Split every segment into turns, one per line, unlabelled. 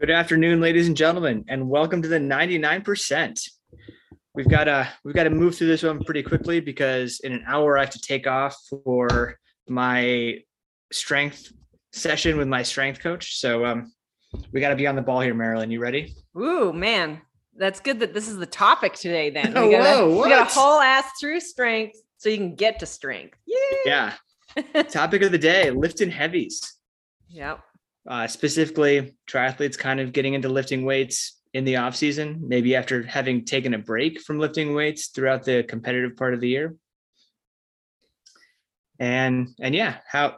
Good afternoon, ladies and gentlemen, and welcome to the 99%. We've got to we've got to move through this one pretty quickly because in an hour I have to take off for my strength session with my strength coach. So um we got to be on the ball here, Marilyn. You ready?
Ooh, man. That's good that this is the topic today then. We got, a,
whoa,
we got a whole ass through strength so you can get to strength. Yeah.
Yeah. Topic of the day, lifting heavies.
Yep.
Uh, specifically, triathletes kind of getting into lifting weights in the off season, maybe after having taken a break from lifting weights throughout the competitive part of the year. And and yeah, how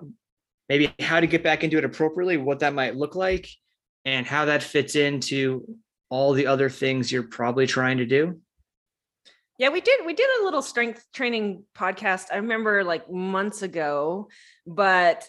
maybe how to get back into it appropriately, what that might look like, and how that fits into all the other things you're probably trying to do.
Yeah, we did we did a little strength training podcast. I remember like months ago, but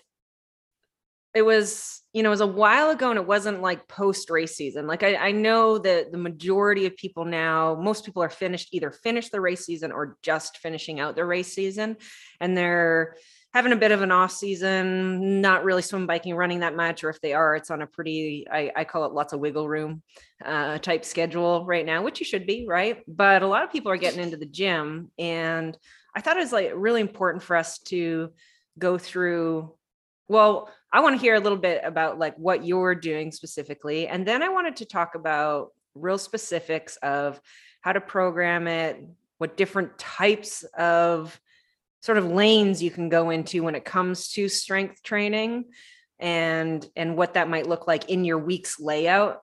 it was, you know, it was a while ago and it wasn't like post race season. Like I, I know that the majority of people now, most people are finished, either finished the race season or just finishing out their race season. And they're having a bit of an off season, not really swim biking, running that much, or if they are, it's on a pretty, I, I call it lots of wiggle room uh, type schedule right now, which you should be, right? But a lot of people are getting into the gym. And I thought it was like really important for us to go through. Well, I want to hear a little bit about like what you're doing specifically. And then I wanted to talk about real specifics of how to program it, what different types of sort of lanes you can go into when it comes to strength training and and what that might look like in your week's layout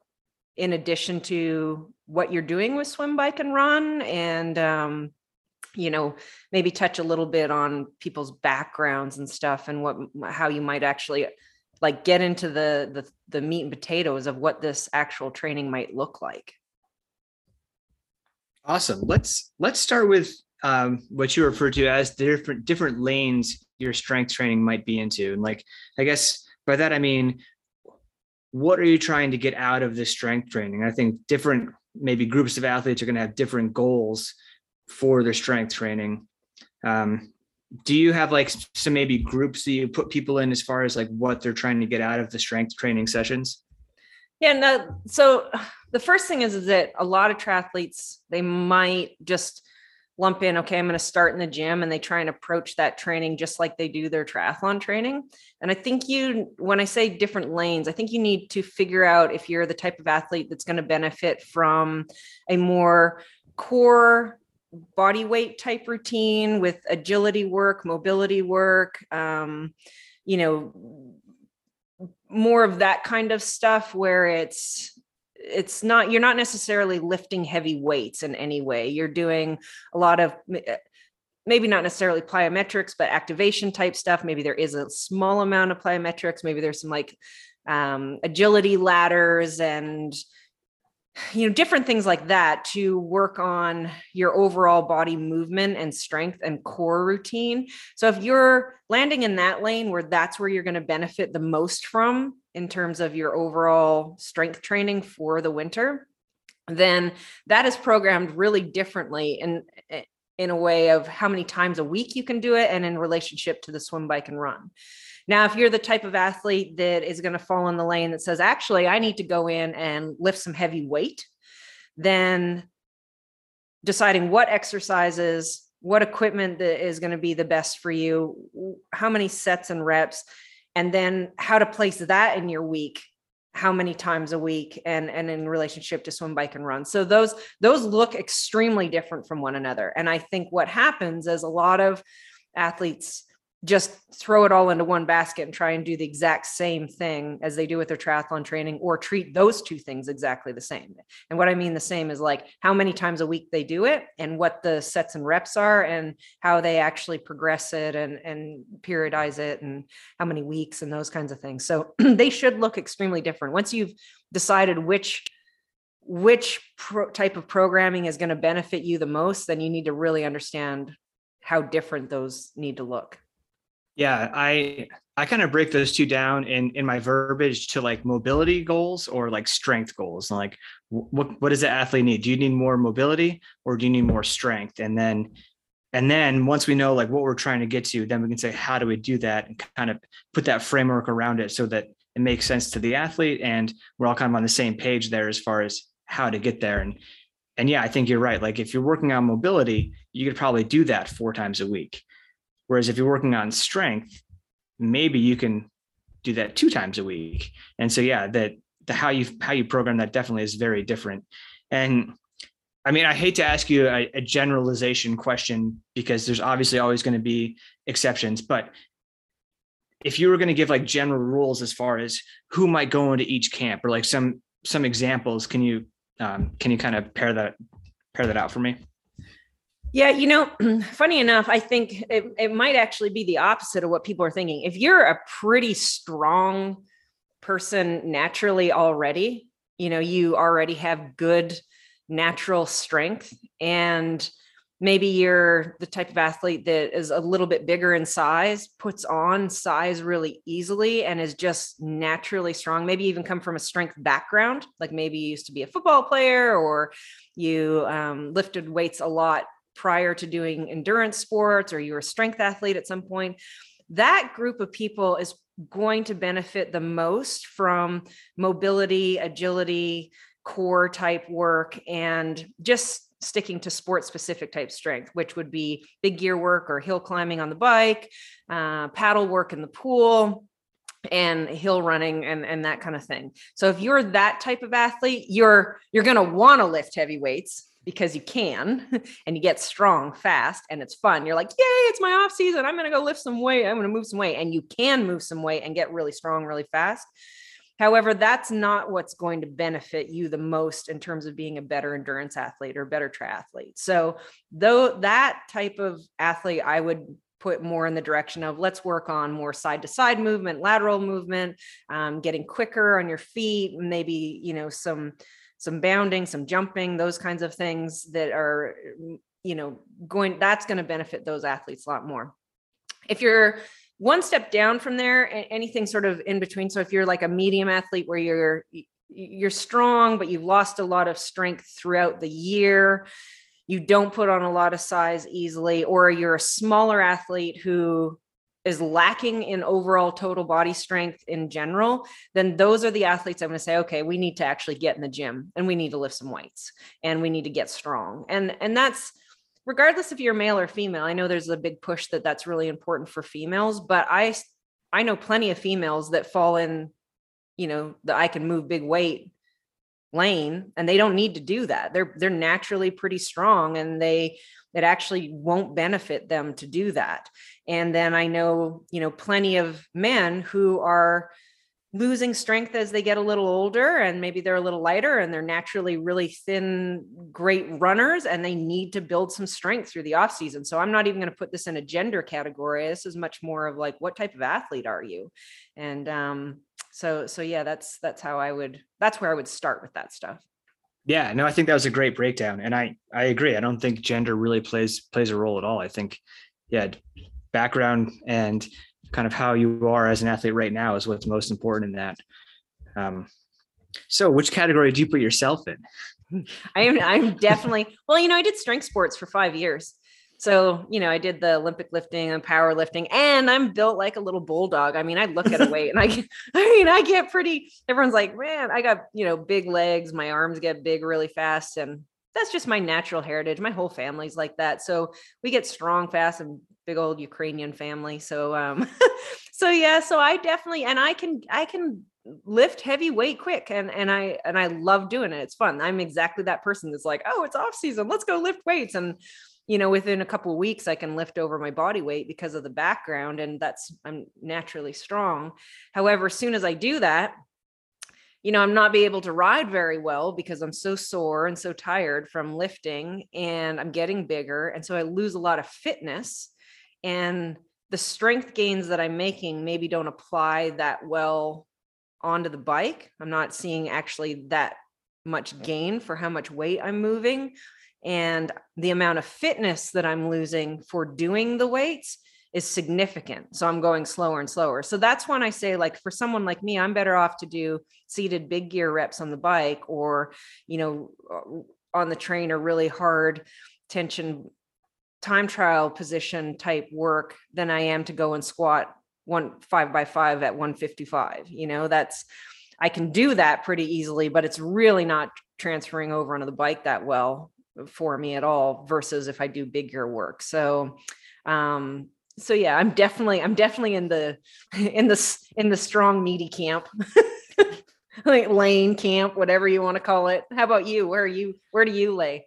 in addition to what you're doing with swim bike and run and um you know maybe touch a little bit on people's backgrounds and stuff and what how you might actually like get into the the, the meat and potatoes of what this actual training might look like
Awesome. Let's let's start with um, what you refer to as the different different lanes your strength training might be into, and like I guess by that I mean, what are you trying to get out of this strength training? I think different maybe groups of athletes are going to have different goals for their strength training. Um, do you have like some maybe groups that you put people in as far as like what they're trying to get out of the strength training sessions?
Yeah, no. So the first thing is, is that a lot of triathletes they might just lump in, okay, I'm going to start in the gym, and they try and approach that training just like they do their triathlon training. And I think you, when I say different lanes, I think you need to figure out if you're the type of athlete that's going to benefit from a more core body weight type routine with agility work, mobility work, um, you know, more of that kind of stuff where it's it's not you're not necessarily lifting heavy weights in any way. You're doing a lot of eh, maybe not necessarily plyometrics but activation type stuff. Maybe there is a small amount of plyometrics. Maybe there's some like um, agility ladders and you know different things like that to work on your overall body movement and strength and core routine. So if you're landing in that lane where that's where you're going to benefit the most from in terms of your overall strength training for the winter then that is programmed really differently in eh, in a way of how many times a week you can do it and in relationship to the swim bike and run now, if you're the type of athlete that is going to fall in the lane that says, actually, I need to go in and lift some heavy weight, then deciding what exercises, what equipment that is going to be the best for you, how many sets and reps, and then how to place that in your week how many times a week and and in relationship to swim bike and run. So those those look extremely different from one another. And i think what happens is a lot of athletes just throw it all into one basket and try and do the exact same thing as they do with their triathlon training or treat those two things exactly the same. And what I mean the same is like how many times a week they do it and what the sets and reps are and how they actually progress it and and periodize it and how many weeks and those kinds of things. So they should look extremely different. Once you've decided which which pro- type of programming is going to benefit you the most, then you need to really understand how different those need to look.
Yeah, I I kind of break those two down in in my verbiage to like mobility goals or like strength goals. And like what what does the athlete need? Do you need more mobility or do you need more strength? And then and then once we know like what we're trying to get to, then we can say how do we do that and kind of put that framework around it so that it makes sense to the athlete and we're all kind of on the same page there as far as how to get there and and yeah i think you're right like if you're working on mobility you could probably do that four times a week whereas if you're working on strength maybe you can do that two times a week. And so yeah that the how you how you program that definitely is very different. And i mean i hate to ask you a, a generalization question because there's obviously always going to be exceptions but if you were going to give like general rules as far as who might go into each camp or like some some examples can you um, can you kind of pair that pair that out for me
yeah, you know, funny enough, I think it, it might actually be the opposite of what people are thinking. If you're a pretty strong person naturally already, you know, you already have good natural strength and maybe you're the type of athlete that is a little bit bigger in size puts on size really easily and is just naturally strong maybe even come from a strength background like maybe you used to be a football player or you um, lifted weights a lot prior to doing endurance sports or you're a strength athlete at some point that group of people is going to benefit the most from mobility agility core type work and just sticking to sport specific type strength, which would be big gear work or hill climbing on the bike, uh, paddle work in the pool, and hill running and, and that kind of thing. So if you're that type of athlete, you're you're going to want to lift heavy weights because you can and you get strong fast and it's fun. You're like, yay, it's my off season. I'm going to go lift some weight. I'm going to move some weight. And you can move some weight and get really strong really fast. However, that's not what's going to benefit you the most in terms of being a better endurance athlete or better triathlete. So, though that type of athlete, I would put more in the direction of let's work on more side to side movement, lateral movement, um, getting quicker on your feet, maybe you know some some bounding, some jumping, those kinds of things that are you know going. That's going to benefit those athletes a lot more. If you're one step down from there anything sort of in between so if you're like a medium athlete where you're you're strong but you've lost a lot of strength throughout the year you don't put on a lot of size easily or you're a smaller athlete who is lacking in overall total body strength in general, then those are the athletes I'm going to say, okay, we need to actually get in the gym and we need to lift some weights and we need to get strong. And and that's regardless if you're male or female, I know there's a big push that that's really important for females, but I I know plenty of females that fall in, you know, the I can move big weight lane and they don't need to do that. They're they're naturally pretty strong and they it actually won't benefit them to do that. And then I know, you know, plenty of men who are losing strength as they get a little older and maybe they're a little lighter and they're naturally really thin great runners and they need to build some strength through the off season. So i'm not even going to put this in a gender category. This is much more of like what type of athlete are you? And um so so yeah that's that's how i would that's where i would start with that stuff.
Yeah no i think that was a great breakdown. And i i agree. I don't think gender really plays plays a role at all. I think yeah background and kind of how you are as an athlete right now is what's most important in that. Um, so, which category do you put yourself in?
I am. I'm definitely. Well, you know, I did strength sports for five years. So, you know, I did the Olympic lifting and powerlifting, and I'm built like a little bulldog. I mean, I look at a weight and I get, I mean, I get pretty, everyone's like, man, I got, you know, big legs. My arms get big really fast. And that's just my natural heritage. My whole family's like that. So we get strong fast and big old Ukrainian family. So um so yeah, so I definitely and I can I can lift heavy weight quick and and I and I love doing it. It's fun. I'm exactly that person that's like, "Oh, it's off season. Let's go lift weights." And you know, within a couple weeks I can lift over my body weight because of the background and that's I'm naturally strong. However, as soon as I do that, you know, I'm not be able to ride very well because I'm so sore and so tired from lifting and I'm getting bigger and so I lose a lot of fitness and the strength gains that I'm making maybe don't apply that well onto the bike. I'm not seeing actually that much gain for how much weight I'm moving. And the amount of fitness that I'm losing for doing the weights is significant. So I'm going slower and slower. So that's when I say, like, for someone like me, I'm better off to do seated big gear reps on the bike or, you know, uh, on the train or really hard tension time trial position type work than I am to go and squat one five by five at 155. You know, that's I can do that pretty easily, but it's really not transferring over onto the bike that well for me at all versus if I do bigger work. So um so yeah, I'm definitely I'm definitely in the in the in the strong meaty camp. like lane camp, whatever you want to call it. How about you? Where are you where do you lay?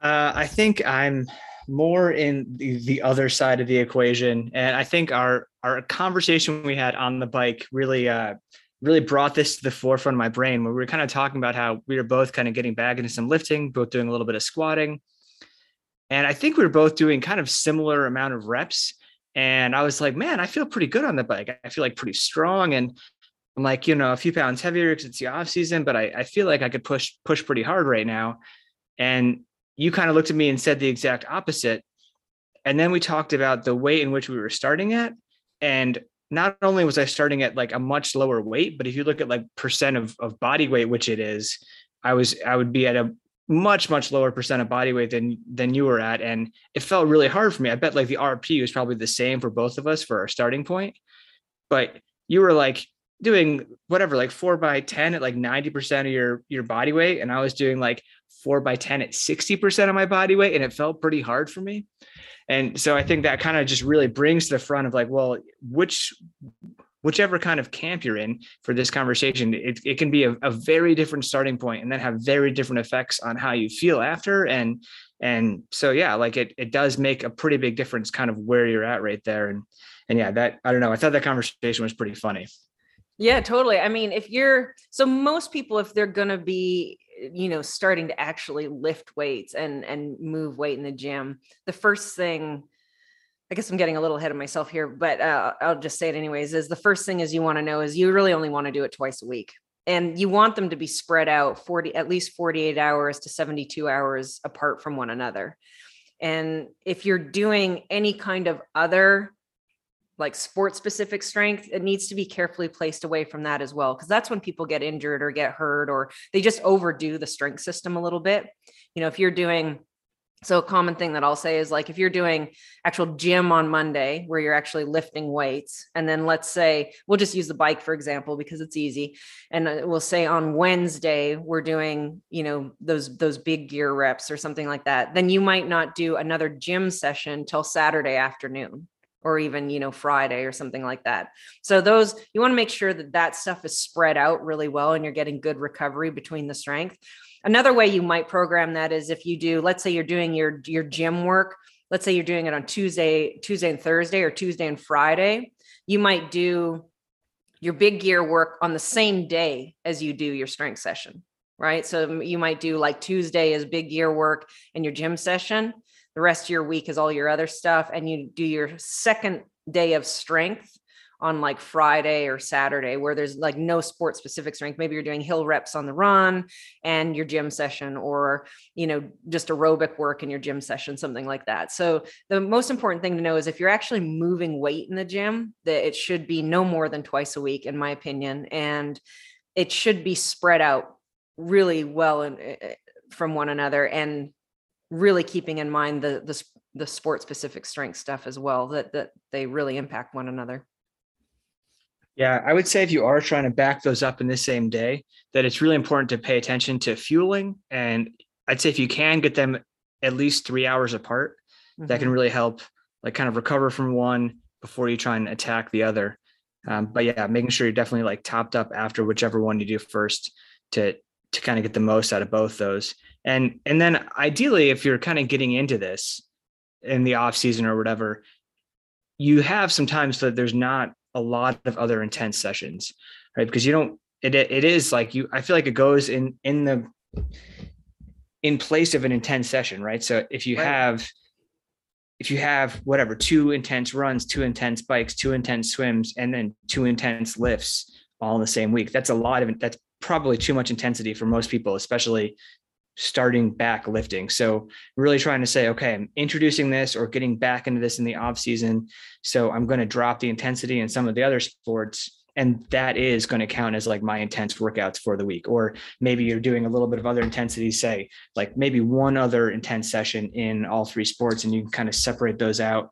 Uh, I think I'm more in the, the other side of the equation. And I think our our conversation we had on the bike really uh really brought this to the forefront of my brain where we were kind of talking about how we were both kind of getting back into some lifting, both doing a little bit of squatting. And I think we were both doing kind of similar amount of reps. And I was like, man, I feel pretty good on the bike. I feel like pretty strong. And I'm like, you know, a few pounds heavier because it's the off season, but I, I feel like I could push push pretty hard right now. And you kind of looked at me and said the exact opposite. And then we talked about the weight in which we were starting at. And not only was I starting at like a much lower weight, but if you look at like percent of, of body weight, which it is, I was I would be at a much much lower percent of body weight than than you were at, and it felt really hard for me. I bet like the RP was probably the same for both of us for our starting point, but you were like doing whatever like four by ten at like ninety percent of your your body weight, and I was doing like four by 10 at 60% of my body weight. And it felt pretty hard for me. And so I think that kind of just really brings to the front of like, well, which, whichever kind of camp you're in for this conversation, it, it can be a, a very different starting point and then have very different effects on how you feel after. And, and so, yeah, like it, it does make a pretty big difference kind of where you're at right there. And, and yeah, that, I don't know. I thought that conversation was pretty funny.
Yeah, totally. I mean, if you're so most people, if they're to be you know starting to actually lift weights and and move weight in the gym the first thing i guess i'm getting a little ahead of myself here but uh, i'll just say it anyways is the first thing is you want to know is you really only want to do it twice a week. And you want them to be spread out 40 at least 48 hours to 72 hours apart from one another. And if you're doing any kind of other like sport specific strength it needs to be carefully placed away from that as well because that's when people get injured or get hurt or they just overdo the strength system a little bit. You know if you're doing so a common thing that I'll say is like if you're doing actual gym on Monday where you're actually lifting weights and then let's say we'll just use the bike for example because it's easy. And uh, we'll say on Wednesday we're doing you know those those big gear reps or something like that then you might not do another gym session till Saturday afternoon or even you know friday or something like that. So those you want to make sure that that stuff is spread out really well and you're getting good recovery between the strength another way you might program that is if you do let's say you're doing your your gym work let's say you're doing it on tuesday tuesday and thursday or tuesday and friday you might do your big gear work on the same day as you do your strength session right? So you might do like tuesday is big gear work and your gym session. The rest of your week is all your other stuff and you do your second day of strength on like Friday or Saturday where there's like no sport specific strength. Maybe you're doing hill reps on the run and your gym session or, you know, just aerobic work in your gym session, something like that. So the most important thing to know is if you're actually moving weight in the gym, that it should be no more than twice a week, in my opinion. And it should be spread out really well in, eh, eh, from one another. And really keeping in mind the the, the sport specific strength stuff as well that that they really impact one another
yeah i would say if you are trying to back those up in the same day that it's really important to pay attention to fueling and i'd say if you can get them at least three hours apart mm-hmm. that can mm-hmm. really help like kind of recover from one before you try and attack the other um, but yeah making sure you're definitely like topped up after whichever one you do first to to kind of get the most out of both those and and then ideally if you're kind of getting into this in the off season or whatever you have sometimes that there's not a lot of other intense sessions right because you don't it it is like you i feel like it goes in in the in place of an intense session right so if you right. have if you have whatever two intense runs two intense bikes two intense swims and then two intense lifts all in the same week that's a lot of that's probably too much intensity for most people especially starting back lifting. So really trying to say, okay, I'm introducing this or getting back into this in the off season. So I'm going to drop the intensity in some of the other sports. And that is going to count as like my intense workouts for the week. Or maybe you're doing a little bit of other intensity, say like maybe one other intense session in all three sports, and you can kind of separate those out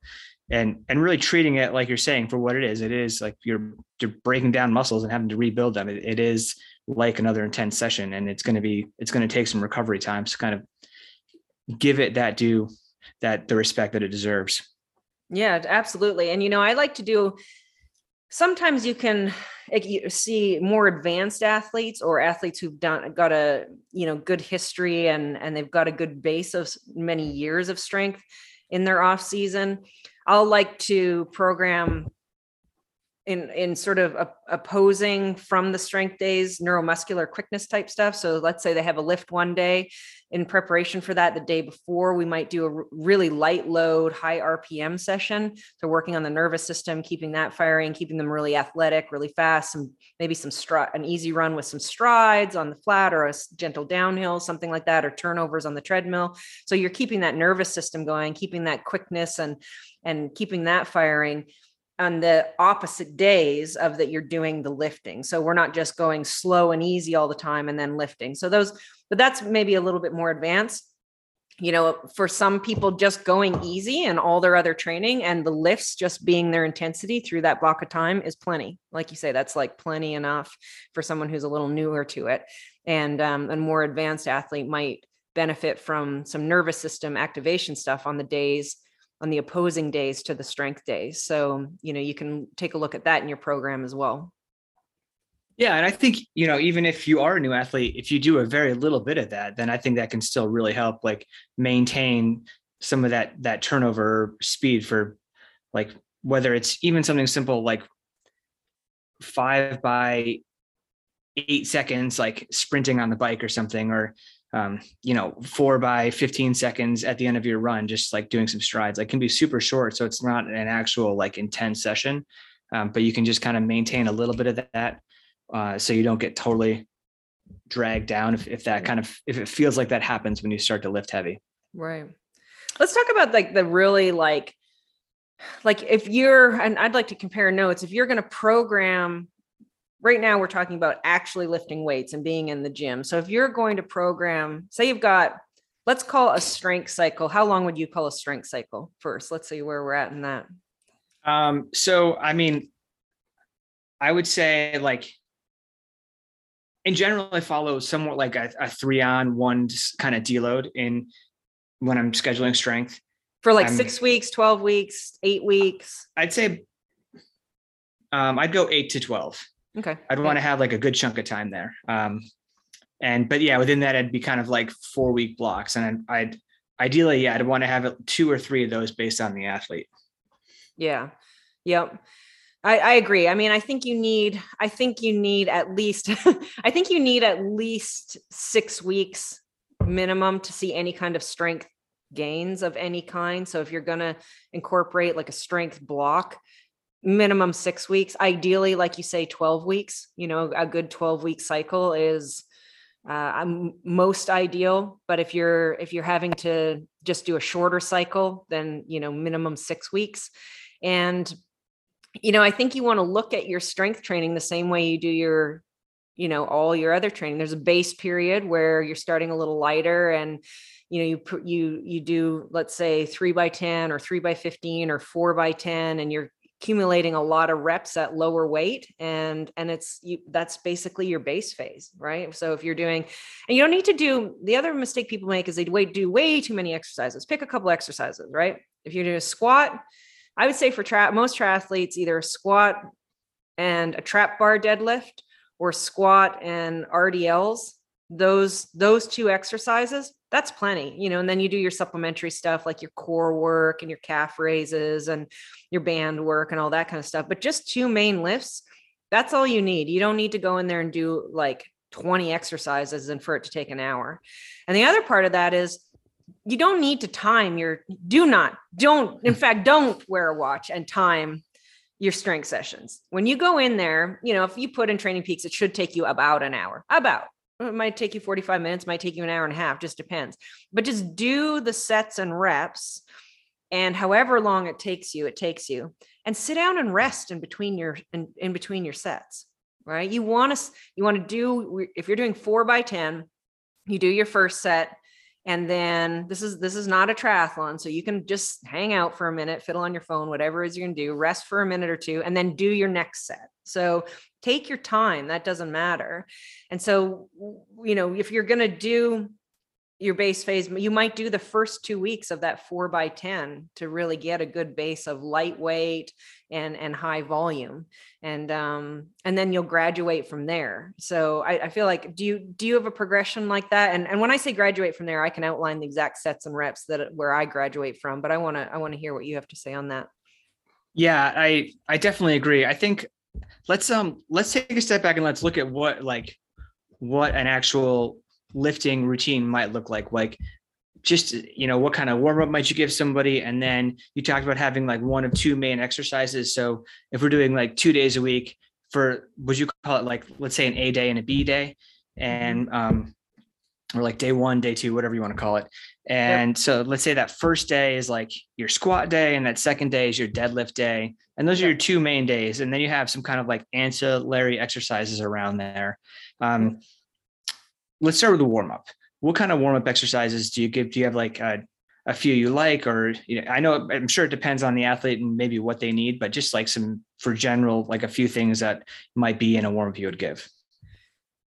and and really treating it like you're saying for what it is. It is like you're you're breaking down muscles and having to rebuild them. it, it is like another intense session, and it's going to be it's going to take some recovery time to kind of give it that due that the respect that it deserves.
Yeah, absolutely. And you know, I like to do sometimes you can eh, see more advanced athletes or athletes who've done got a you know good history and and they've got a good base of many years of strength in their off season i'll like to program in in sort of opposing from the strength days neuromuscular quickness type stuff. So let's say they have a lift one day in preparation for that the day before we might do a really light load high rpm session. So working on the nervous system keeping that firing keeping them really athletic really fast some maybe some stride an easy run with some strides on the flat or a gentle downhill something like that or turnovers on the treadmill. So you're keeping that nervous system going keeping that quickness and and keeping that firing on the opposite days of that you're doing the lifting. So we're not just going slow and easy all the time and then lifting. So those, but that's maybe a little bit more advanced. You know, for some people, just going easy and all their other training and the lifts just being their intensity through that block of time is plenty. Like you say, that's like plenty enough for someone who's a little newer to it. And um, a more advanced athlete might benefit from some nervous system activation stuff on the days on the opposing days to the strength days. So, you know, you can take a look at that in your program as well.
Yeah. And I think, you know, even if you are a new athlete, if you do a very little bit of that, then I think that can still really help like maintain some of that that turnover speed for like whether it's even something simple like five by eight seconds, like sprinting on the bike or something, or um, you know, four by 15 seconds at the end of your run, just like doing some strides, like can be super short. So it's not an actual like intense session, um, but you can just kind of maintain a little bit of that. Uh, so you don't get totally dragged down if, if that kind of, if it feels like that happens when you start to lift heavy.
Right. Let's talk about like the really like, like if you're, and I'd like to compare notes, if you're going to program right now we're talking about actually lifting weights and being in the gym. So if you're going to program, say you've got, let's call a strength cycle. How long would you call a strength cycle first? Let's see where we're at in that.
Um, so I mean, I would say like in general, I follow somewhat like a, a three on one kind of deload in when I'm scheduling strength.
For like I'm, six weeks, 12 weeks, eight weeks.
I'd say um, I'd go eight to 12.
Okay.
I'd want to have like a good chunk of time there. Um, and but yeah, within that, it'd be kind of like four week blocks, and I'd, I'd ideally, yeah, I'd want to have two or three of those based on the athlete.
Yeah. Yep. I, I agree. I mean, I think you need, I think you need at least, I think you need at least six weeks minimum to see any kind of strength gains of any kind. So if you're going to incorporate like a strength block, minimum six weeks ideally like you say 12 weeks you know a good 12 week cycle is uh, most ideal but if you're if you're having to just do a shorter cycle then you know minimum six weeks. And you know i think you want to look at your strength training the same way you do your you know all your other training. There's a base period where you're starting a little lighter and you know you you you do let's say 3 by 10 or 3 by 15 or 4 by 10 and you're accumulating a lot of reps at lower weight and and it's you that's basically your base phase right? So if you're doing and you don't need to do the other mistake people make is they wait do way too many exercises. Pick a couple exercises right? If you're doing a squat i would say for tra- most triathletes either a squat and a trap bar deadlift or squat and rdls those those two exercises that's plenty you know and then you do your supplementary stuff like your core work and your calf raises and your band work and all that kind of stuff but just two main lifts that's all you need. You don't need to go in there and do like 20 exercises and for it to take an hour. And the other part of that is you don't need to time your do not don't in fact don't wear a watch and time your strength sessions. When you go in there you know if you put in TrainingPeaks it should take you about an hour about it might take you 45 minutes, might take you an hour and a half, just depends. But just do the sets and reps. And however long it takes you, it takes you. And sit down and rest in between your in, in between your sets. Right. You want to you want to do if you're doing four by 10, you do your first set and then this is this is not a triathlon so you can just hang out for a minute fiddle on your phone whatever it is you're to do rest for a minute or two and then do your next set so take your time that doesn't matter. And so you know if you're going to do your base phase you might do the first two weeks of that four by 10 to really get a good base of lightweight and and high volume. And um and then you'll graduate from there. So I, I feel like do you do you have a progression like that? And and when i say graduate from there i can outline the exact sets and reps that where i graduate from but i want to i want to hear what you have to say on that.
Yeah i i definitely agree. I think let's um let's take a step back and let's look at what like what an actual lifting routine might look like. Like just you know what kind of warm up might you give somebody? And then you talked about having like one of two main exercises. So if we're doing like two days a week for would you call it like let's say an a day and a b day? And um or like day one day two whatever you want to call it and yep. so let's say that first day is like your squat day and that second day is your deadlift day and those are your two main days and then you have some kind of like ancillary exercises around there um, let's start with the warm up. What kind of warm up exercises do you give? Do you have like a, a few you like, or you know, I know I'm sure it depends on the athlete and maybe what they need, but just like some for general, like a few things that might be in a warm up you would give.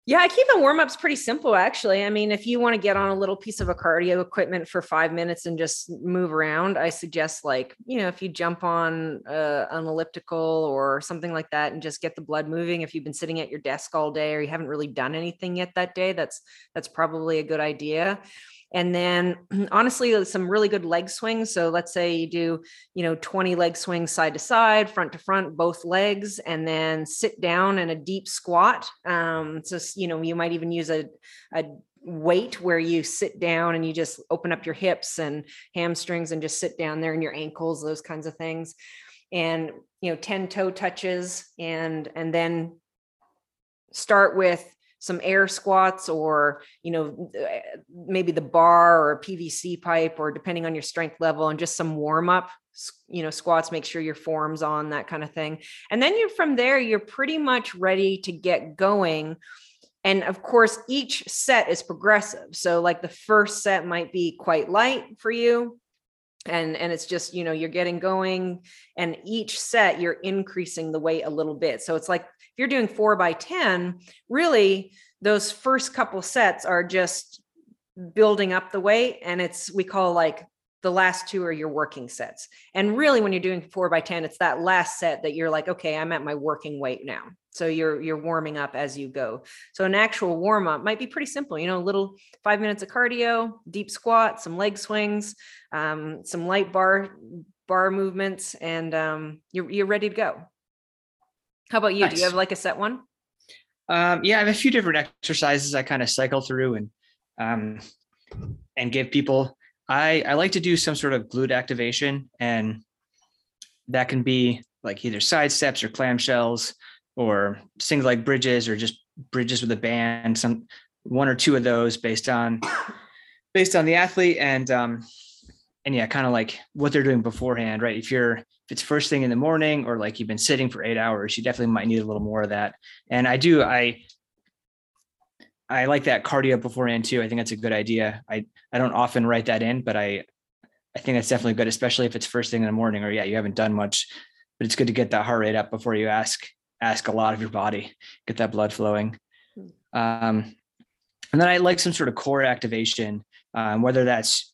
Yeah, I keep the warm ups pretty simple, actually. I mean, if you want to get on a little piece of a cardio equipment for five minutes and just move around, I suggest, like, you know, if you jump on uh, an elliptical or something like that and just get the blood moving. If you've been sitting at your desk all day or you haven't really done anything yet that day, that's that's probably a good idea and then honestly some really good leg swings. So let's say you do you know 20 leg swings side to side front to front both legs and then sit down in a deep squat. Um, so you know you might even use a, a weight where you sit down and you just open up your hips and hamstrings and just sit down there and your ankles those kinds of things. And you know 10 toe touches and and then start with some air squats or you know eh, maybe the bar or a pvc pipe or depending on your strength level and just some warm up you know squats make sure your forms on that kind of thing. And then you're from there you're pretty much ready to get going. And of course each set is progressive. So like the first set might be quite light for you and and it's just you know you're getting going and each set you're increasing the weight a little bit so it's like if you're doing four by 10, really those first couple sets are just building up the weight. And it's, we call like the last two are your working sets. And really, when you're doing four by 10, it's that last set that you're like, okay, I'm at my working weight now. So you're you're warming up as you go. So an actual warm up might be pretty simple. You know, a little five minutes of cardio, deep squat, some leg swings, um, some light bar bar movements, and um, you're you're ready to go. How about you? Nice. Do you have like a set one?
Um, yeah, I have a few different exercises I kind of cycle through and um, and give people. I I like to do some sort of glute activation, and that can be like either side steps or clamshells or single leg bridges or just bridges with a band. Some one or two of those based on based on the athlete and um, and yeah, kind of like what they're doing beforehand, right? If you're if it's first thing in the morning or like you've been sitting for eight hours, you definitely might need a little more of that. And I do, I, I like that cardio beforehand too. I think that's a good idea. I, I don't often write that in, but I, I think that's definitely good, especially if it's first thing in the morning or yeah, you haven't done much, but it's good to get that heart rate up before you ask, ask a lot of your body, get that blood flowing. Hmm. Um, and then I like some sort of core activation, um, whether that's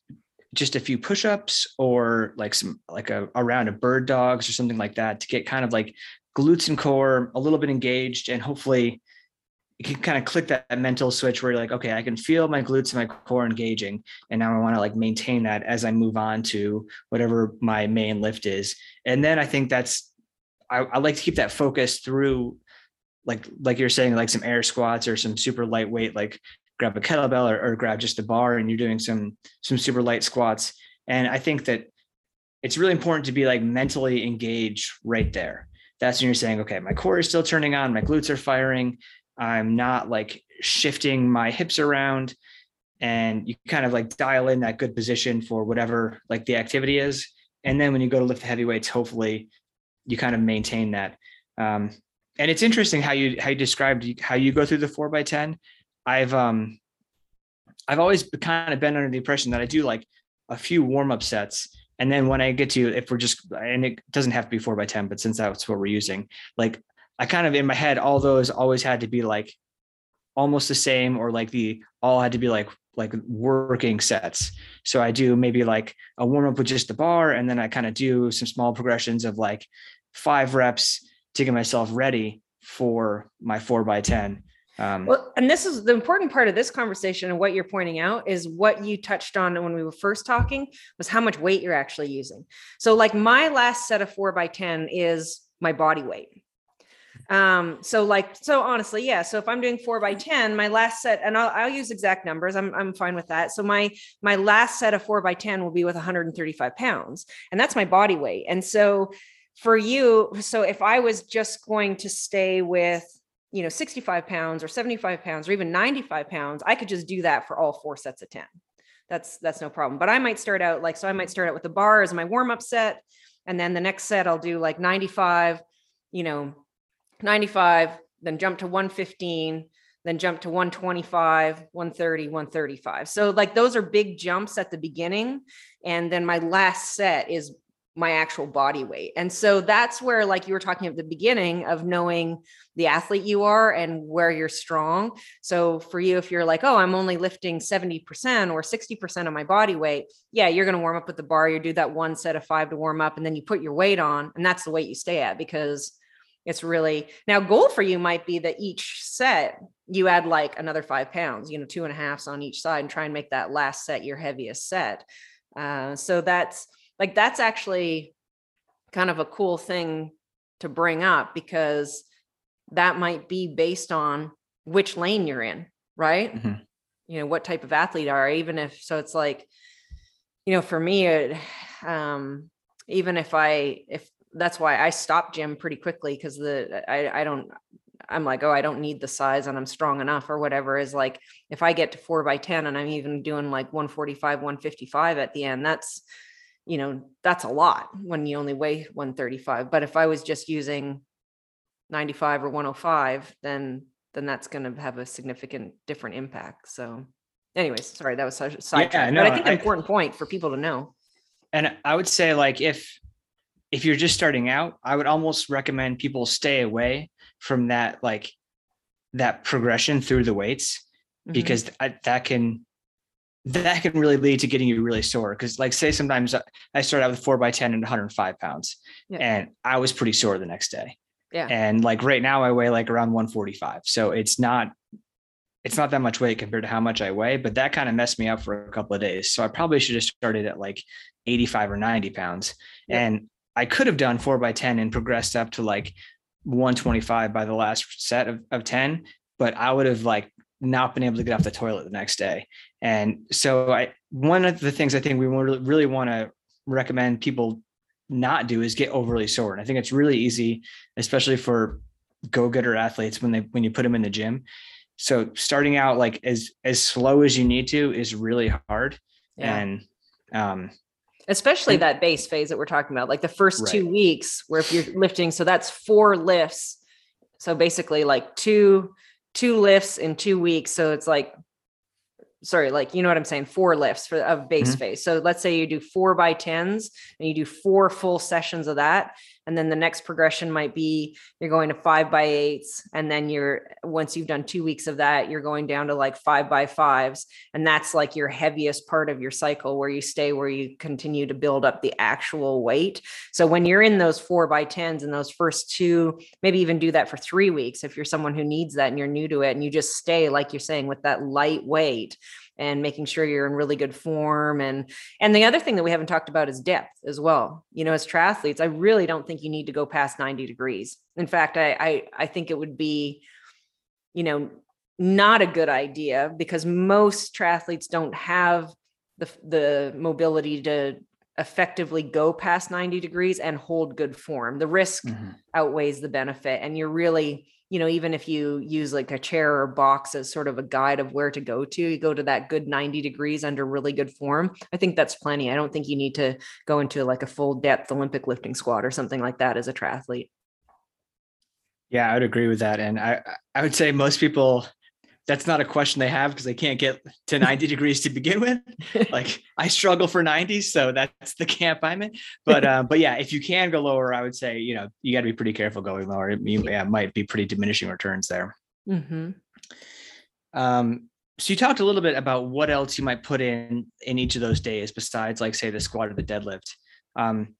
just a few push-ups or like some like a, a round of bird dogs or something like that to get kind of like glutes and core a little bit engaged and hopefully you can kind of click that, mental switch where you're like okay i can feel my glutes and my core engaging and now i want to like maintain that as i move on to whatever my main lift is. And then i think that's I, I like to keep that focus through like like you're saying like some air squats or some super lightweight like grab a kettlebell or, or grab just a bar and you're doing some some super light squats. And i think that it's really important to be like mentally engaged right there. That's when you're saying okay my core is still turning on my glutes are firing i'm not like shifting my hips around and you kind of like dial in that good position for whatever like the activity is and then when you go to lift the heavy weights hopefully you kind of maintain that um, and it's interesting how you how you described how you go through the four by ten I've um I've always kind of been under the impression that I do like a few warm up sets. And then when I get to, if we're just, and it doesn't have to be four by 10, but since that's what we're using, like I kind of in my head, all those always had to be like almost the same or like the all had to be like like working sets. So I do maybe like a warm up with just the bar, and then I kind of do some small progressions of like five reps to get myself ready for my four by 10.
Um, well, and this is the important part of this conversation and what you're pointing out is what you touched on when we were first talking was how much weight you're actually using. So, like my last set of four by 10 is my body weight. Um, so like, so honestly, yeah. So if I'm doing four by 10, my last set, and I'll, I'll use exact numbers. I'm, I'm fine with that. So my, my last set of four by 10 will be with 135 pounds and that's my body weight. And so for you, so if I was just going to stay with, you know, 65 pounds or 75 pounds or even 95 pounds, I could just do that for all four sets of 10. That's, that's no problem. But I might start out like, so I might start out with the bar as my warm up set. And then the next set I'll do like 95, you know, 95, then jump to 115, then jump to 125, 130, 135. So like those are big jumps at the beginning. And then my last set is my actual body weight. And so that's where, like you were talking at the beginning of knowing the athlete you are and where you're strong. So for you, if you're like, oh, I'm only lifting 70% or 60% of my body weight, yeah, you're going to warm up with the bar. You do that one set of five to warm up, and then you put your weight on, and that's the weight you stay at because it's really now goal for you might be that each set you add like another five pounds, you know, two and a halfs on each side and try and make that last set your heaviest set. Uh, so that's like, that's actually kind of a cool thing to bring up because that might be based on which lane you're in, right? Mm-hmm. You know, what type of athlete are, even if, so it's like, you know, for me, it, um, even if I, if that's why I stopped gym pretty quickly because the I I don't I'm like, oh, I don't need the size and I'm strong enough or whatever is like if I get to four by 10 and I'm even doing like 145, 155 at the end, that's you know, that's a lot when you only weigh 135. But if I was just using 95 or 105, then then that's going to have a significant different impact. So anyways, sorry, that was such a side yeah, no, but I think an important point for people to know.
And I would say like if if you're just starting out, I would almost recommend people stay away from that like that progression through the weights mm-hmm. because I, that can that can really lead to getting you really sore. Because like say sometimes I started out with four by ten and 105 pounds, yeah. and I was pretty sore the next day.
Yeah.
And like right now I weigh like around 145. So it's not it's not that much weight compared to how much I weigh, but that kind of messed me up for a couple of days. So I probably should have started at like 85 or 90 pounds. Yeah. And I could have done four by 10 and progressed up to like 125 by the last set of, of 10, but I would have like not been able to get off the toilet the next day. And so I, one of the things I think we really, really want to recommend people not do is get overly sore. And I think it's really easy, especially for go-getter athletes when they, when you put them in the gym. So starting out like as, as slow as you need to is really hard. Yeah. And, um,
especially that base phase that we're talking about, like the first right. two weeks where if you're lifting, so that's four lifts. So basically like two, two lifts in two weeks. So it's like, sorry, like, you know what I'm saying? Four lifts for of base mm-hmm. phase. So let's say you do four by tens and you do four full sessions of that and then the next progression might be you're going to five by eights and then you're once you've done two weeks of that you're going down to like five by fives and that's like your heaviest part of your cycle where you stay where you continue to build up the actual weight. So when you're in those four by tens and those first two maybe even do that for three weeks if you're someone who needs that and you're new to it and you just stay like you're saying with that light weight and making sure you're in really good form and and the other thing that we haven't talked about is depth as well. You know as triathletes i really don't think you need to go past 90 degrees. In fact i i, I think it would be you know not a good idea because most triathletes don't have the the mobility to effectively go past 90 degrees and hold good form. The risk mm-hmm. outweighs the benefit and you're really you know, even if you use like a chair or box as sort of a guide of where to go to, you go to that good 90 degrees under really good form. I think that's plenty. I don't think you need to go into like a full depth Olympic lifting squat or something like that as a triathlete.
Yeah, I would agree with that. And I, I would say most people, that's not a question they have because they can't get to 90 degrees to begin with. Like I struggle for 90, so that's the camp I'm in. But uh, but yeah, if you can go lower, I would say you know you got to be pretty careful going lower. It, yeah, might be pretty diminishing returns there. Mm-hmm. Um, so you talked a little bit about what else you might put in in each of those days besides like say the squat or the deadlift. Um,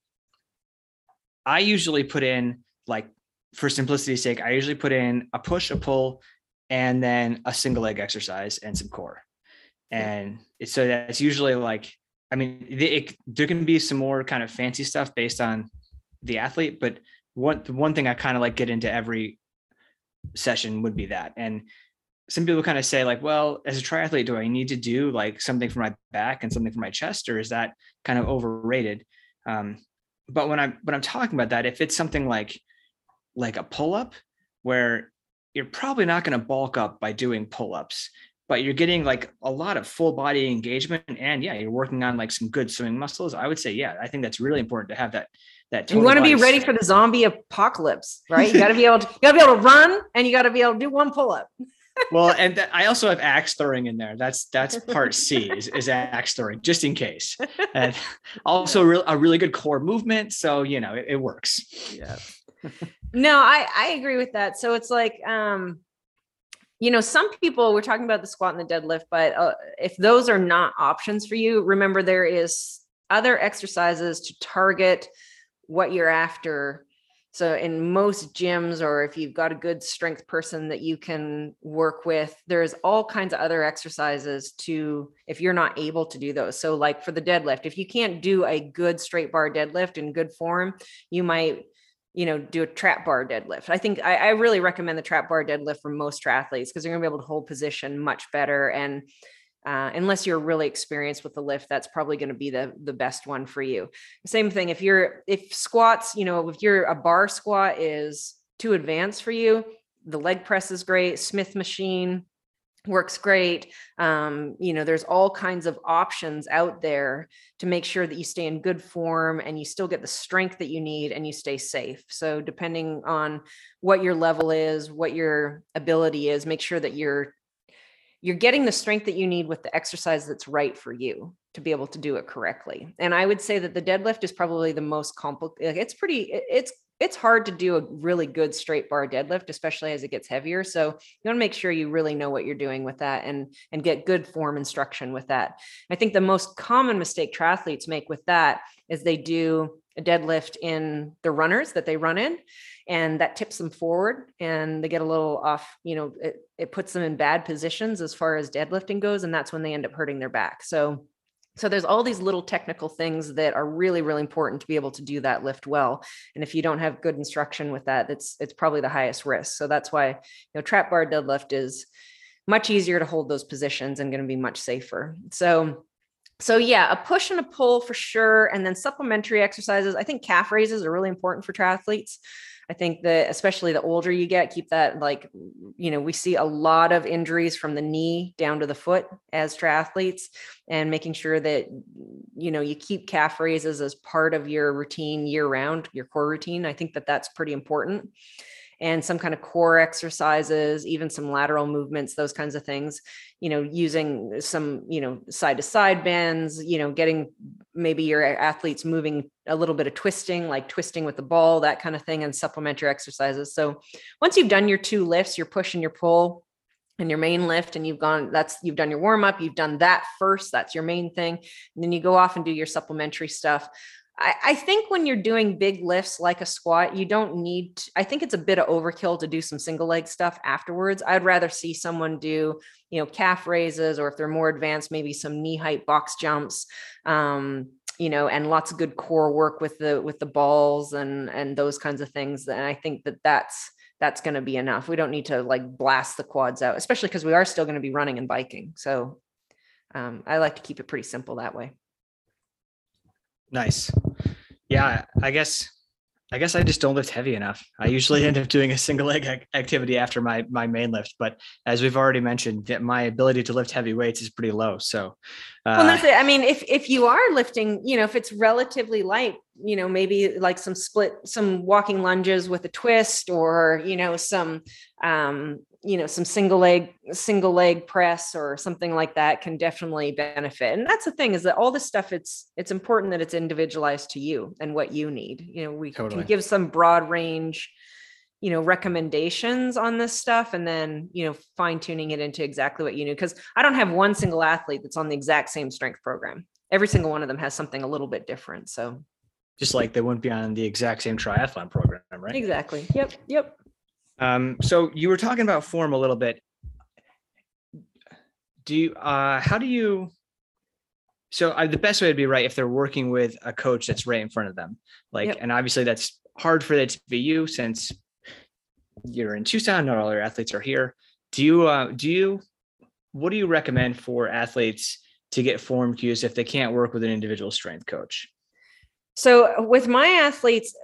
I usually put in like for simplicity's sake, I usually put in a push, a pull, and then a single leg exercise and some core. And it's so that's usually like, I mean, it, there can be some more kind of fancy stuff based on the athlete, but one one thing I kind of like get into every session would be that. And some people kind of say like, well, as a triathlete, do I need to do like something for my back and something for my chest, or is that kind of overrated? Um, but when I'm when I'm talking about that, if it's something like like a pull up, where you're probably not going to bulk up by doing pull ups, but you're getting like a lot of full body engagement, and yeah, you're working on like some good swimming muscles. I would say, yeah, I think that's really important to have that that
you want to be ready for the zombie apocalypse right you got to be able to you got to be able to run and you got to be able to do one pull up
well, and th- I also have axe throwing in there. That's that's part C is, is axe throwing, just in case. And also re- a really good core movement. So you know it, it works.
Yeah. no, I I agree with that. So it's like um you know some people we're talking about the squat and the deadlift but uh, if those are not options for you remember there is other exercises to target what you're after so in most gyms, or if you've got a good strength person that you can work with, there's all kinds of other exercises to if you're not able to do those. So like for the deadlift, if you can't do a good straight bar deadlift in good form, you might you know do a trap bar deadlift. I think i, I really recommend the trap bar deadlift for most triathletes because they're going to be able to hold position much better and uh, unless you're really experienced with the lift that's probably going to be the the best one for you. Same thing if you're if squats you know if you're a bar squat is too advanced for you the leg press is great smith machine works great um, you know there's all kinds of options out there to make sure that you stay in good form and you still get the strength that you need and you stay safe so depending on what your level is what your ability is make sure that you're you're getting the strength that you need with the exercise that's right for you to be able to do it correctly. And I would say that the deadlift is probably the most complicated. It's pretty, it's, it's hard to do a really good straight bar deadlift, especially as it gets heavier. So you want to make sure you really know what you're doing with that and, and get good form instruction with that. I think the most common mistake triathletes make with that is they do a deadlift in the runners that they run in and that tips them forward and they get a little off you know it, it puts them in bad positions as far as deadlifting goes and that's when they end up hurting their back so so there's all these little technical things that are really really important to be able to do that lift well and if you don't have good instruction with that it's it's probably the highest risk so that's why you know trap bar deadlift is much easier to hold those positions and going to be much safer so so yeah, a push and a pull for sure, and then supplementary exercises. I think calf raises are really important for triathletes. I think that especially the older you get, keep that like, you know, we see a lot of injuries from the knee down to the foot as triathletes, and making sure that, you know, you keep calf raises as part of your routine year round, your core routine. I think that that's pretty important and some kind of core exercises, even some lateral movements, those kinds of things, you know, using some, you know, side to side bends, you know, getting maybe your athletes moving a little bit of twisting, like twisting with the ball, that kind of thing, and supplementary exercises. So once you've done your two lifts, your push and your pull, and your main lift and you've gone that's you've done your warm up you've done that first that's your main thing and then you go off and do your supplementary stuff I, I think when you're doing big lifts like a squat, you don't need, to, I think it's a bit of overkill to do some single leg stuff afterwards. I'd rather see someone do, you know, calf raises, or if they're more advanced, maybe some knee height box jumps. Um, you know and lots of good core work with the with the balls and and those kinds of things and i think that that's that's going to be enough we don't need to like blast the quads out especially because we are still going to be running and biking so um, i like to keep it pretty simple that way
Nice. Yeah, I guess I guess I just don't lift heavy enough. I usually end up doing a single leg activity after my my main lift, but as we've already mentioned, my ability to lift heavy weights is pretty low. So,
uh, well, that's it. I mean, if if you are lifting, you know, if it's relatively light, you know, maybe like some split, some walking lunges with a twist, or you know, some um, you know some single leg single leg press or something like that can definitely benefit. And that's the thing is that all this stuff it's it's important that it's individualized to you and what you need. You know we
Totally.
can give some broad range you know recommendations on this stuff and then you know fine tuning it into exactly what you need. Because i don't have one single athlete that's on the exact same strength program. Every single one of them has something a little bit different so.
Just like they wouldn't be on the exact same triathlon program, right?
exactly. Yep yep
Um, so you were talking about form a little bit. Do you, uh, how do you, so uh, the best way would be right if they're working with a coach that's right in front of them. Like,
Yep.
and obviously that's hard for that to be you since you're in Tucson, not all your athletes are here. Do you, uh, do you, what do you recommend for athletes to get form cues if they can't work with an individual strength coach?
So with my athletes,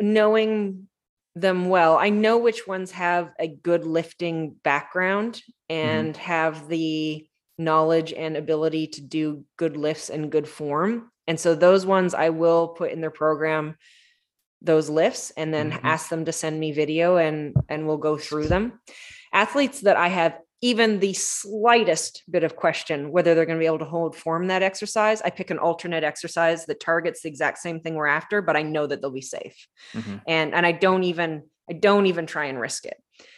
knowing them well, I know which ones have a good lifting background and have the knowledge and ability to do good lifts and good form. And so those ones I will put in their program those lifts and then
Mhm.
ask them to send me video and and we'll go through them. Athletes that I have even the slightest bit of question whether they're going to be able to hold form that exercise, I pick an alternate exercise that targets the exact same thing we're after, but I know that they'll be safe.
Mhm.
And and I don't even I don't even try and risk it.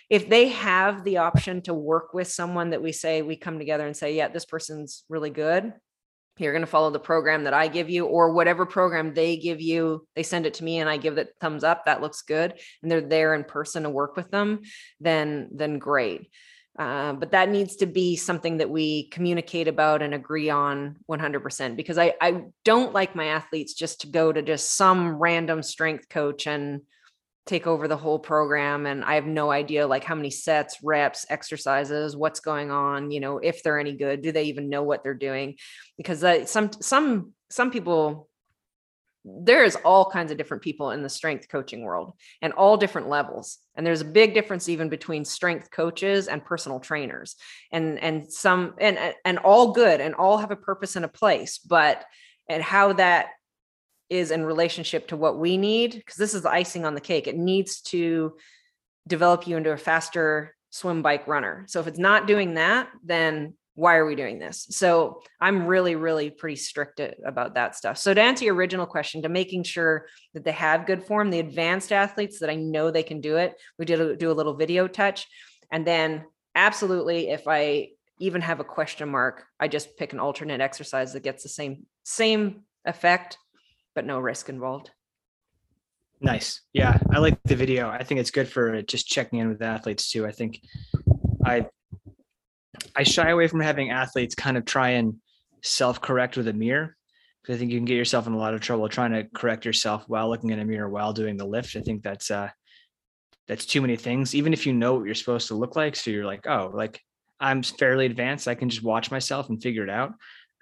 If they have the option to work with someone that we say we come together and say, yeah, this person's really good. You're going to follow the program that I give you, or whatever program they give you. They send it to me, and I give it thumbs up. That looks good, and they're there in person to work with them. Then, then great. Uh, but that needs to be something that we communicate about and agree on 100% because I, I don't like my athletes just to go to just some random strength coach and take over the whole program and i have no idea like how many sets reps exercises what's going on you know if they're any good do they even know what they're doing? Because that some some some people there's all kinds of different people in the strength coaching world and all different levels. And there's a big difference even between strength coaches and personal trainers. And and some and and all good and all have a purpose and a place but and how that is in relationship to what we need because this is the icing on the cake. It needs to develop you into a faster swim bike runner. So if it's not doing that then why are we doing this so i'm really really pretty strict about that stuff so to answer your original question to making sure that they have good form the advanced athletes that i know they can do it we did a, do a little video touch and then absolutely if i even have a question mark i just pick an alternate exercise that gets the same same effect but no risk involved
Nice. Yeah, I like the video. I think it's good for just checking in with athletes too. I think I I shy away from having athletes kind of try and self-correct with a mirror because I think you can get yourself in a lot of trouble trying to correct yourself while looking in a mirror while doing the lift. I think that's uh that's too many things. Even if you know what you're supposed to look like, so you're like, oh, like I'm fairly advanced, I can just watch myself and figure it out.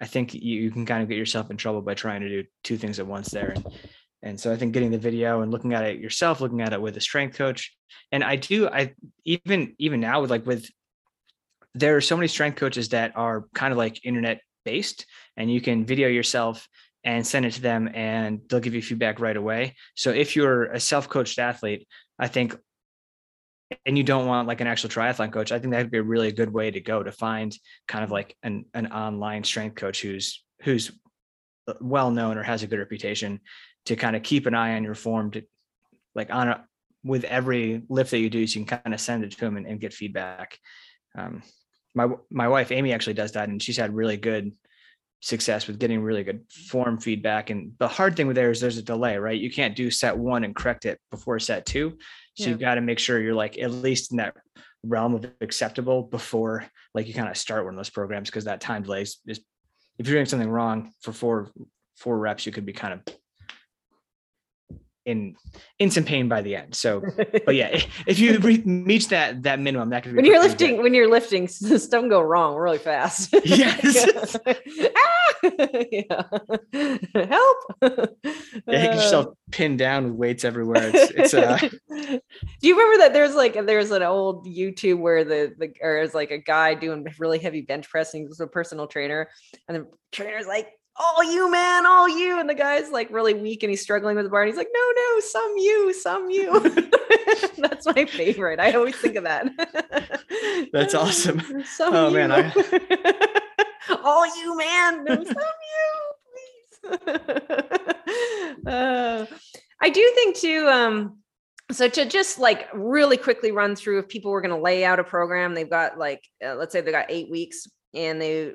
I think you, you can kind of get yourself in trouble by trying to do two things at once there. And and so I think getting the video and looking at it yourself, looking at it with a strength coach. And I do, I even even now with like with there are so many strength coaches that are kind of like internet based and you can video yourself and send it to them and they'll give you feedback right away. So if you're a self-coached athlete, I think and you don't want like an actual triathlon coach, I think that'd be a really good way to go to find kind of like an an online strength coach who's who's uh, well known or has a good reputation to kind of keep an eye on your form to like on a with every lift that you do so you can kind of send it to them and, and get feedback um, my my wife amy actually does that and she's had really good success with getting really good form feedback and the hard thing with there is there's a delay right you can't do set one and correct it before set two so
Yeah.
you've got to make sure you're like at least in that realm of acceptable before like you kind of start one of those programs because that time delay is, is if you're doing something wrong for four four reps you could be kind of in in some pain by the end so but yeah if you re- reach that that minimum that could be
when you're lifting
good.
when you're lifting don't go wrong really fast
Yes.
Ah! yeah help
yeah, you get yourself pinned down with weights everywhere it's it's uh
do you remember that there's like there's an old youtube where the the or is like a guy doing really heavy bench pressing was a personal trainer and the trainer's like all you, man, all you. And the guy's like really weak and he's struggling with the bar. And he's like, no, no, some you, some you. That's my favorite. I always think of that.
That's awesome.
Some
Oh,
you.
man, I-
all you, man. No, some you, please. Uh, I do think too, um, so to just like really quickly run through if people were going to lay out a program, they've got like, uh, let's say they got eight weeks and they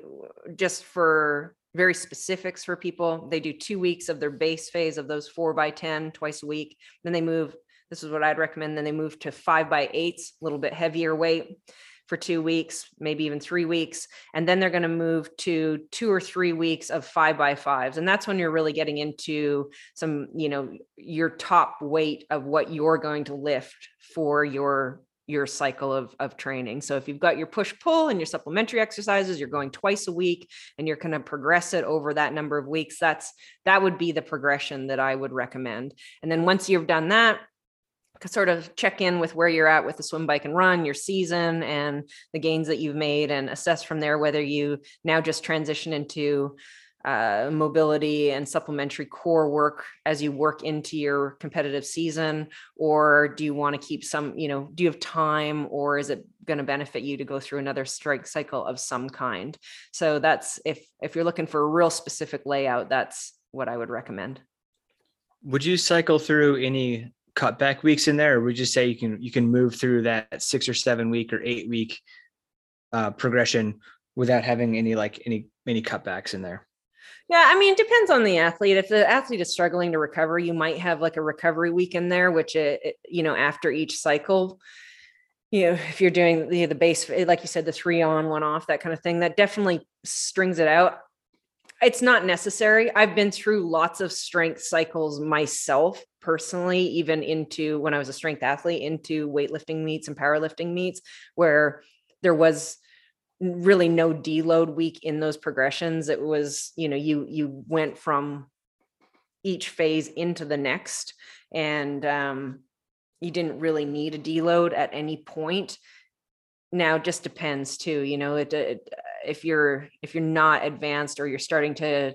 just for very specifics for people, they do two weeks of their base phase of those four by 10 twice a week. Then they move, this is what I'd recommend. Then they move to five by eights, a little bit heavier weight for two weeks, maybe even three weeks. And then they're going to move to two or three weeks of five by fives. And that's when you're really getting into some, you know, your top weight of what you're going to lift for your your cycle of, of training. So if you've got your push pull and your supplementary exercises, you're going twice a week and you're going to progress it over that number of weeks. That's that would be the progression that I would recommend. And then once you've done that, sort of check in with where you're at with the swim bike and run your season and the gains that you've made and assess from there whether you now just transition into uh, mobility and supplementary core work as you work into your competitive season? Or do you want to keep some you know do you have time or is it going to benefit you to go through another strike cycle of some kind? So that's if if you're looking for a real specific layout that's what i would recommend.
Would you cycle through any cutback weeks in there, or would you say you can you can move through that six or seven week or eight week uh, progression without having any like any any cutbacks in there?
Yeah, I mean, it depends on the athlete. If the athlete is struggling to recover, you might have like a recovery week in there, which it, it- you know after each cycle. You know, if you're doing the the base, eh, like you said, the three on, one off, that kind of thing, that definitely strings it out. It's not necessary. I've been through lots of strength cycles myself personally, even into when I was a strength athlete, into weightlifting meets and powerlifting meets, where there was really no deload week in those progressions. It was you know you you went from each phase into the next and um you didn't really need a deload at any point. Now just depends too you know it, it if you're if you're not advanced or you're starting to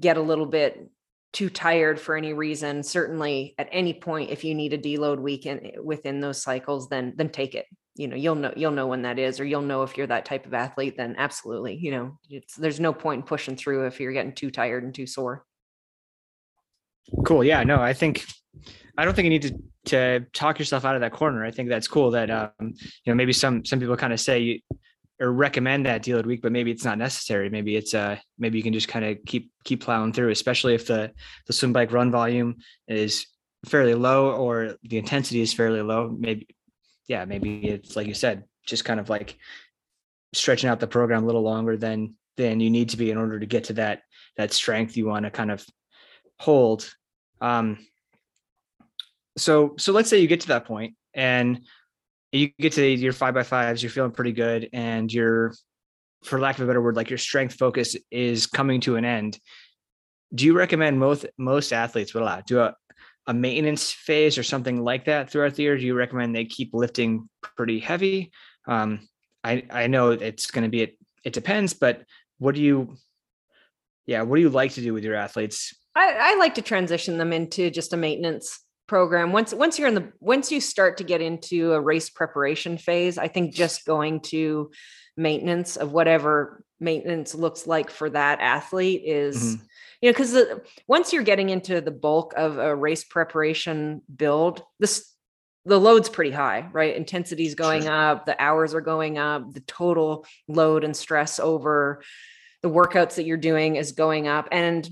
get a little bit too tired for any reason certainly at any point if you need a deload week in, within those cycles then then take it you know you'll know you'll know when that is or you'll know if you're that type of athlete then absolutely you know it's there's no point in pushing through if you're getting too tired and too sore
Cool. Yeah. No, I think I don't think you need to to talk yourself out of that corner. I think that's cool that um, you know maybe some some people kind of say you, or recommend that deload week, but maybe it's not necessary. Maybe it's uh maybe you can just kind of keep keep plowing through, especially if the the swim bike run volume is fairly low or the intensity is fairly low. Maybe yeah, maybe it's like you said, just kind of like stretching out the program a little longer than than you need to be in order to get to that that strength you want to kind of hold. Um, so so let's say you get to that point and you get to your five by fives, you're feeling pretty good, and you're, for lack of a better word, like your strength focus is coming to an end. Do you recommend most most athletes would allow do a a maintenance phase or something like that throughout the year? Do you recommend they keep lifting pretty heavy? Um, I I know it's going to be it. It depends, but what do you? Yeah, what do you like to do with your athletes?
I, I like to transition them into just a maintenance program once once you're in the once you start to get into a race preparation phase i think just going to maintenance of whatever maintenance looks like for that athlete is
Mhm.
You know because once you're getting into the bulk of a race preparation build this the load's pretty high right? Intensity's going
Sure.
up the hours are going up the total load and stress over the workouts that you're doing is going up. And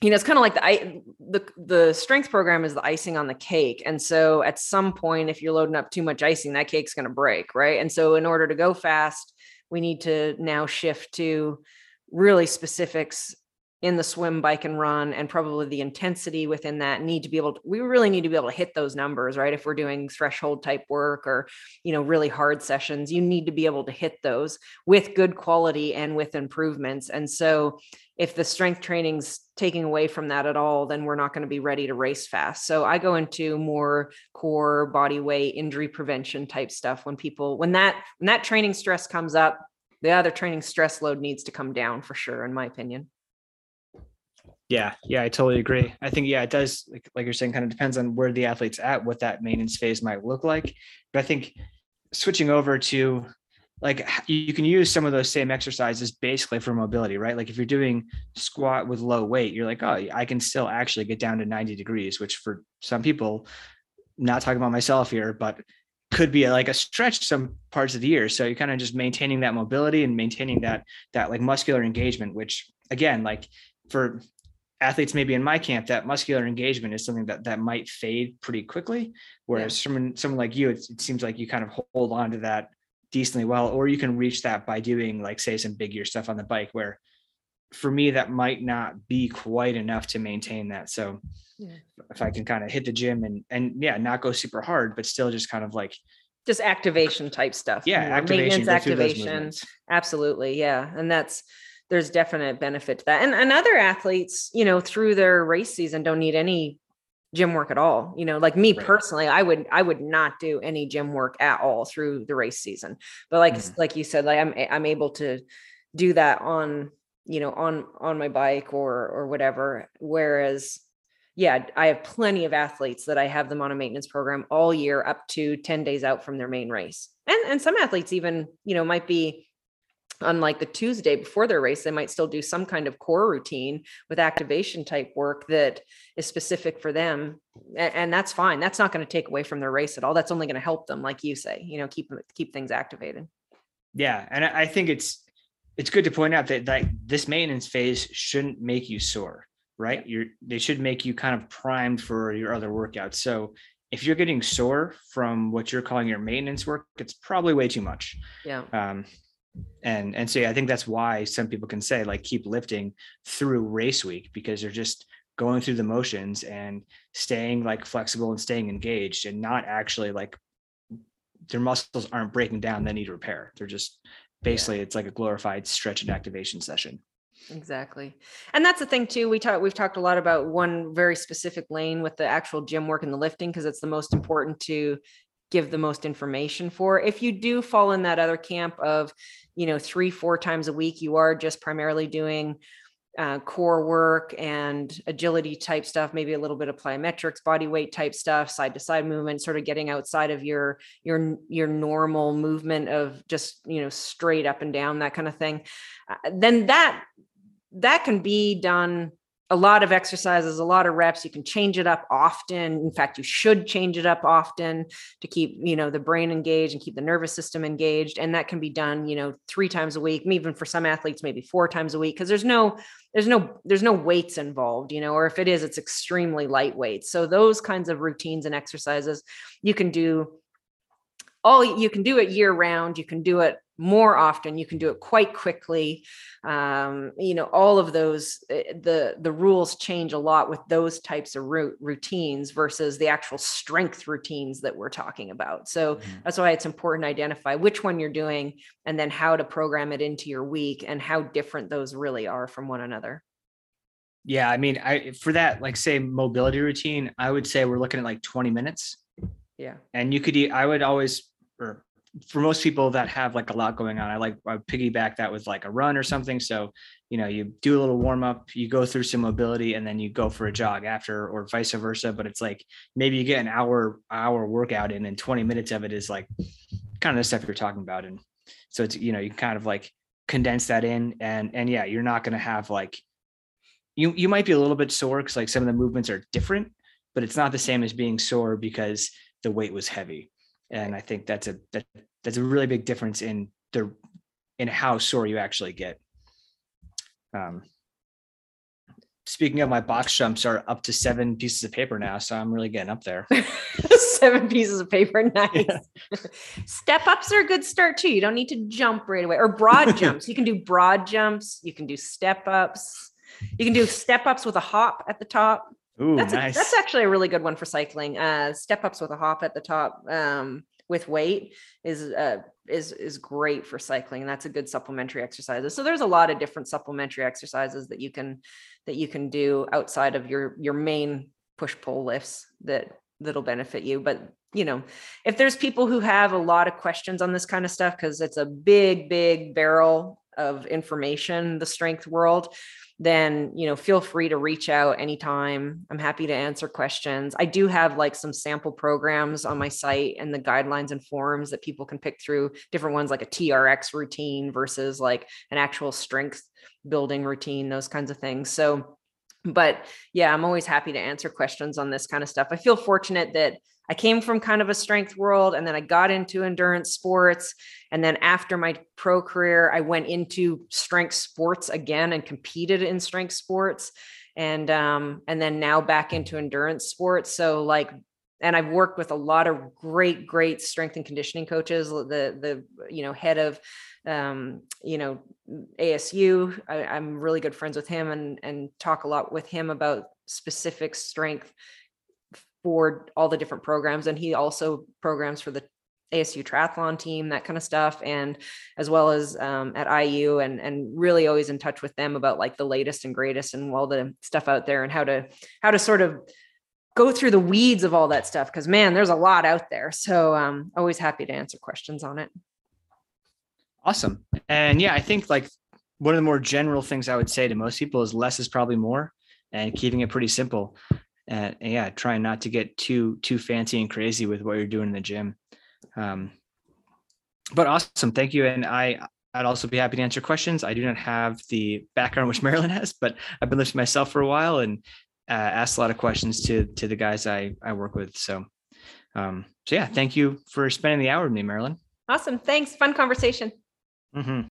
you know it's kind of like the i the the strength program is the icing on the cake. And so at some point if you're loading up too much icing that cake's going to break right? And so in order to go fast we need to now shift to really specifics in the swim bike and run and probably the intensity within that need to be able to we really need to be able to hit those numbers right? If we're doing threshold type work or you know really hard sessions you need to be able to hit those with good quality and with improvements. And so if the strength training's taking away from that at all then we're not going to be ready to race fast. So i go into more core body weight injury prevention type stuff when people when that when that training stress comes up the other training stress load needs to come down for sure in my opinion
Yeah, yeah, I totally agree. I think yeah, it does like like you're saying, kind of depends on where the athlete's at, what that maintenance phase might look like. But I think switching over to like you can use some of those same exercises basically for mobility, right? Like if you're doing squat with low weight, you're like, oh, I can still actually get down to 90 degrees, which for some people, not talking about myself here, but could be like a stretch some parts of the year. So you're kind of just maintaining that mobility and maintaining that that like muscular engagement, which again, like for athletes maybe in my camp, that muscular engagement is something that that might fade pretty quickly. Whereas someone someone like you, it, it seems like you kind of hold on to that decently well, or you can reach that by doing like say some big gear stuff on the bike where for me that might not be quite enough to maintain that. So
Yeah.
if I can kind of hit the gym and and yeah, not go super hard, but still just kind of like
Just activation type stuff.
yeah,
you know,
activation,
Maintenance
go through those
activation. Absolutely. Yeah. And that's, there's definite benefit to that. And, and other athletes, you know, through their race season don't need any gym work at all. You know, like me
Right.
personally, I would, I would not do any gym work at all through the race season. But like,
Mhm.
like you said, like I'm, I'm able to do that on, you know, on, on my bike or, or whatever. Whereas, yeah, I have plenty of athletes that I have them on a maintenance program all year up to 10 days out from their main race. And and some athletes even, you know, might be on like the Tuesday before their race, they might still do some kind of core routine with activation type work that is specific for them. A- And, that's fine. That's not going to take away from their race at all. That's only going to help them, like you say, you know, keep keep things activated.
Yeah, and I I think it's it's good to point out that like this maintenance phase shouldn't make you sore, right? You're they should make you kind of primed for your other workouts. So if you're getting sore from what you're calling your maintenance work, it's probably way too much.
Yeah.
Um, and and so yeah, I think that's why some people can say like keep lifting through race week because they're just going through the motions and staying like flexible and staying engaged and not actually like their muscles aren't breaking down they need repair they're just basically it's like a glorified stretch and activation session
Exactly. And that's the thing too. We talked we've talked a lot about one very specific lane with the actual gym work and the lifting because it's the most important to give the most information for. If you do fall in that other camp of, you know, 3 4 times a week you are just primarily doing uh, core work and agility type stuff, maybe a little bit of plyometrics, body weight type stuff, side to side movement, sort of getting outside of your your your normal movement of just you know straight up and down that kind of thing. Uh, then that that can be done a lot of exercises, a lot of reps. You can change it up often. In fact, you should change it up often to keep, you know, the brain engaged and keep the nervous system engaged. And that can be done, you know, three times a week, even for some athletes, maybe four times a week, because there's no, there's no, there's no weights involved, you know, or if it is, it's extremely lightweight. So those kinds of routines and exercises you can do all you can do it year round you can do it more often you can do it quite quickly. Um, you know all of those eh, the the rules change a lot with those types of routines versus the actual strength routines that we're talking about. So that's why it's important to identify which one you're doing and then how to program it into your week and how different those really are from one another.
Yeah i mean i for that like say mobility routine i would say we're looking at like 20 minutes.
Yeah.
And you could i would always or for most people that have like a lot going on i like i piggyback that with like a run or something. So you know you do a little warm up you go through some mobility and then you go for a jog after or vice versa. But it's like maybe you get an hour hour workout in and 20 minutes of it is like kind of the stuff you're talking about. And so it's you know you kind of like condense that in and and yeah you're not going to have like you you might be a little bit sore because like some of the movements are different but it's not the same as being sore because the weight was heavy and i think that's a that, that's a really big difference in the in how sore you actually get. Um speaking of my box jumps are up to seven pieces of paper now so i'm really getting up there.
Seven pieces of paper nice. Step ups are a good start too. You don't need to jump right away or broad jumps. You can do broad jumps you can do step ups. You can do step ups with a hop at the top
Ooh,
that's,
nice
a, that's actually a really good one for cycling uh step ups with a hop at the top um with weight is uh is is great for cycling that's a good supplementary exercises. So there's a lot of different supplementary exercises that you can that you can do outside of your your main push pull lifts that that'll benefit you. But you know if there's people who have a lot of questions on this kind of stuff because it's a big big barrel of information, the strength world, then you know feel free to reach out anytime. I'm happy to answer questions. I do have like some sample programs on my site and the guidelines and forms that people can pick through different ones like a trx routine versus like an actual strength building routine those kinds of things. So but yeah i'm always happy to answer questions on this kind of stuff i feel fortunate that I came from kind of a strength world and then I got into endurance sports. And then after my pro career, I went into strength sports again and competed in strength sports. And um, and then now back into endurance sports. So like and I've worked with a lot of great, great strength and conditioning coaches. The the you know head of um, you know ASU. I, am really good friends with him and and talk a lot with him about specific strength for all the different programs. And he also programs for the ASU triathlon team, that kind of stuff, and as well as um, at IU, and and really always in touch with them about like the latest and greatest and all the stuff out there and how to how to sort of go through the weeds of all that stuff because man, there's a lot out there. So um, always happy to answer questions on it.
Awesome, and yeah, I think like one of the more general things I would say to most people is less is probably more, and keeping it pretty simple and, and yeah, trying not to get too too fancy and crazy with what you're doing in the gym. Um, but awesome, thank you. And I I'd also be happy to answer questions. I do not have the background which Marilyn has, but I've been listening myself for a while and uh, asked a lot of questions to to the guys I I work with. So, um, so yeah, thank you for spending the hour with me, Marilyn.
Awesome, thanks. Fun conversation.
Mm-hmm.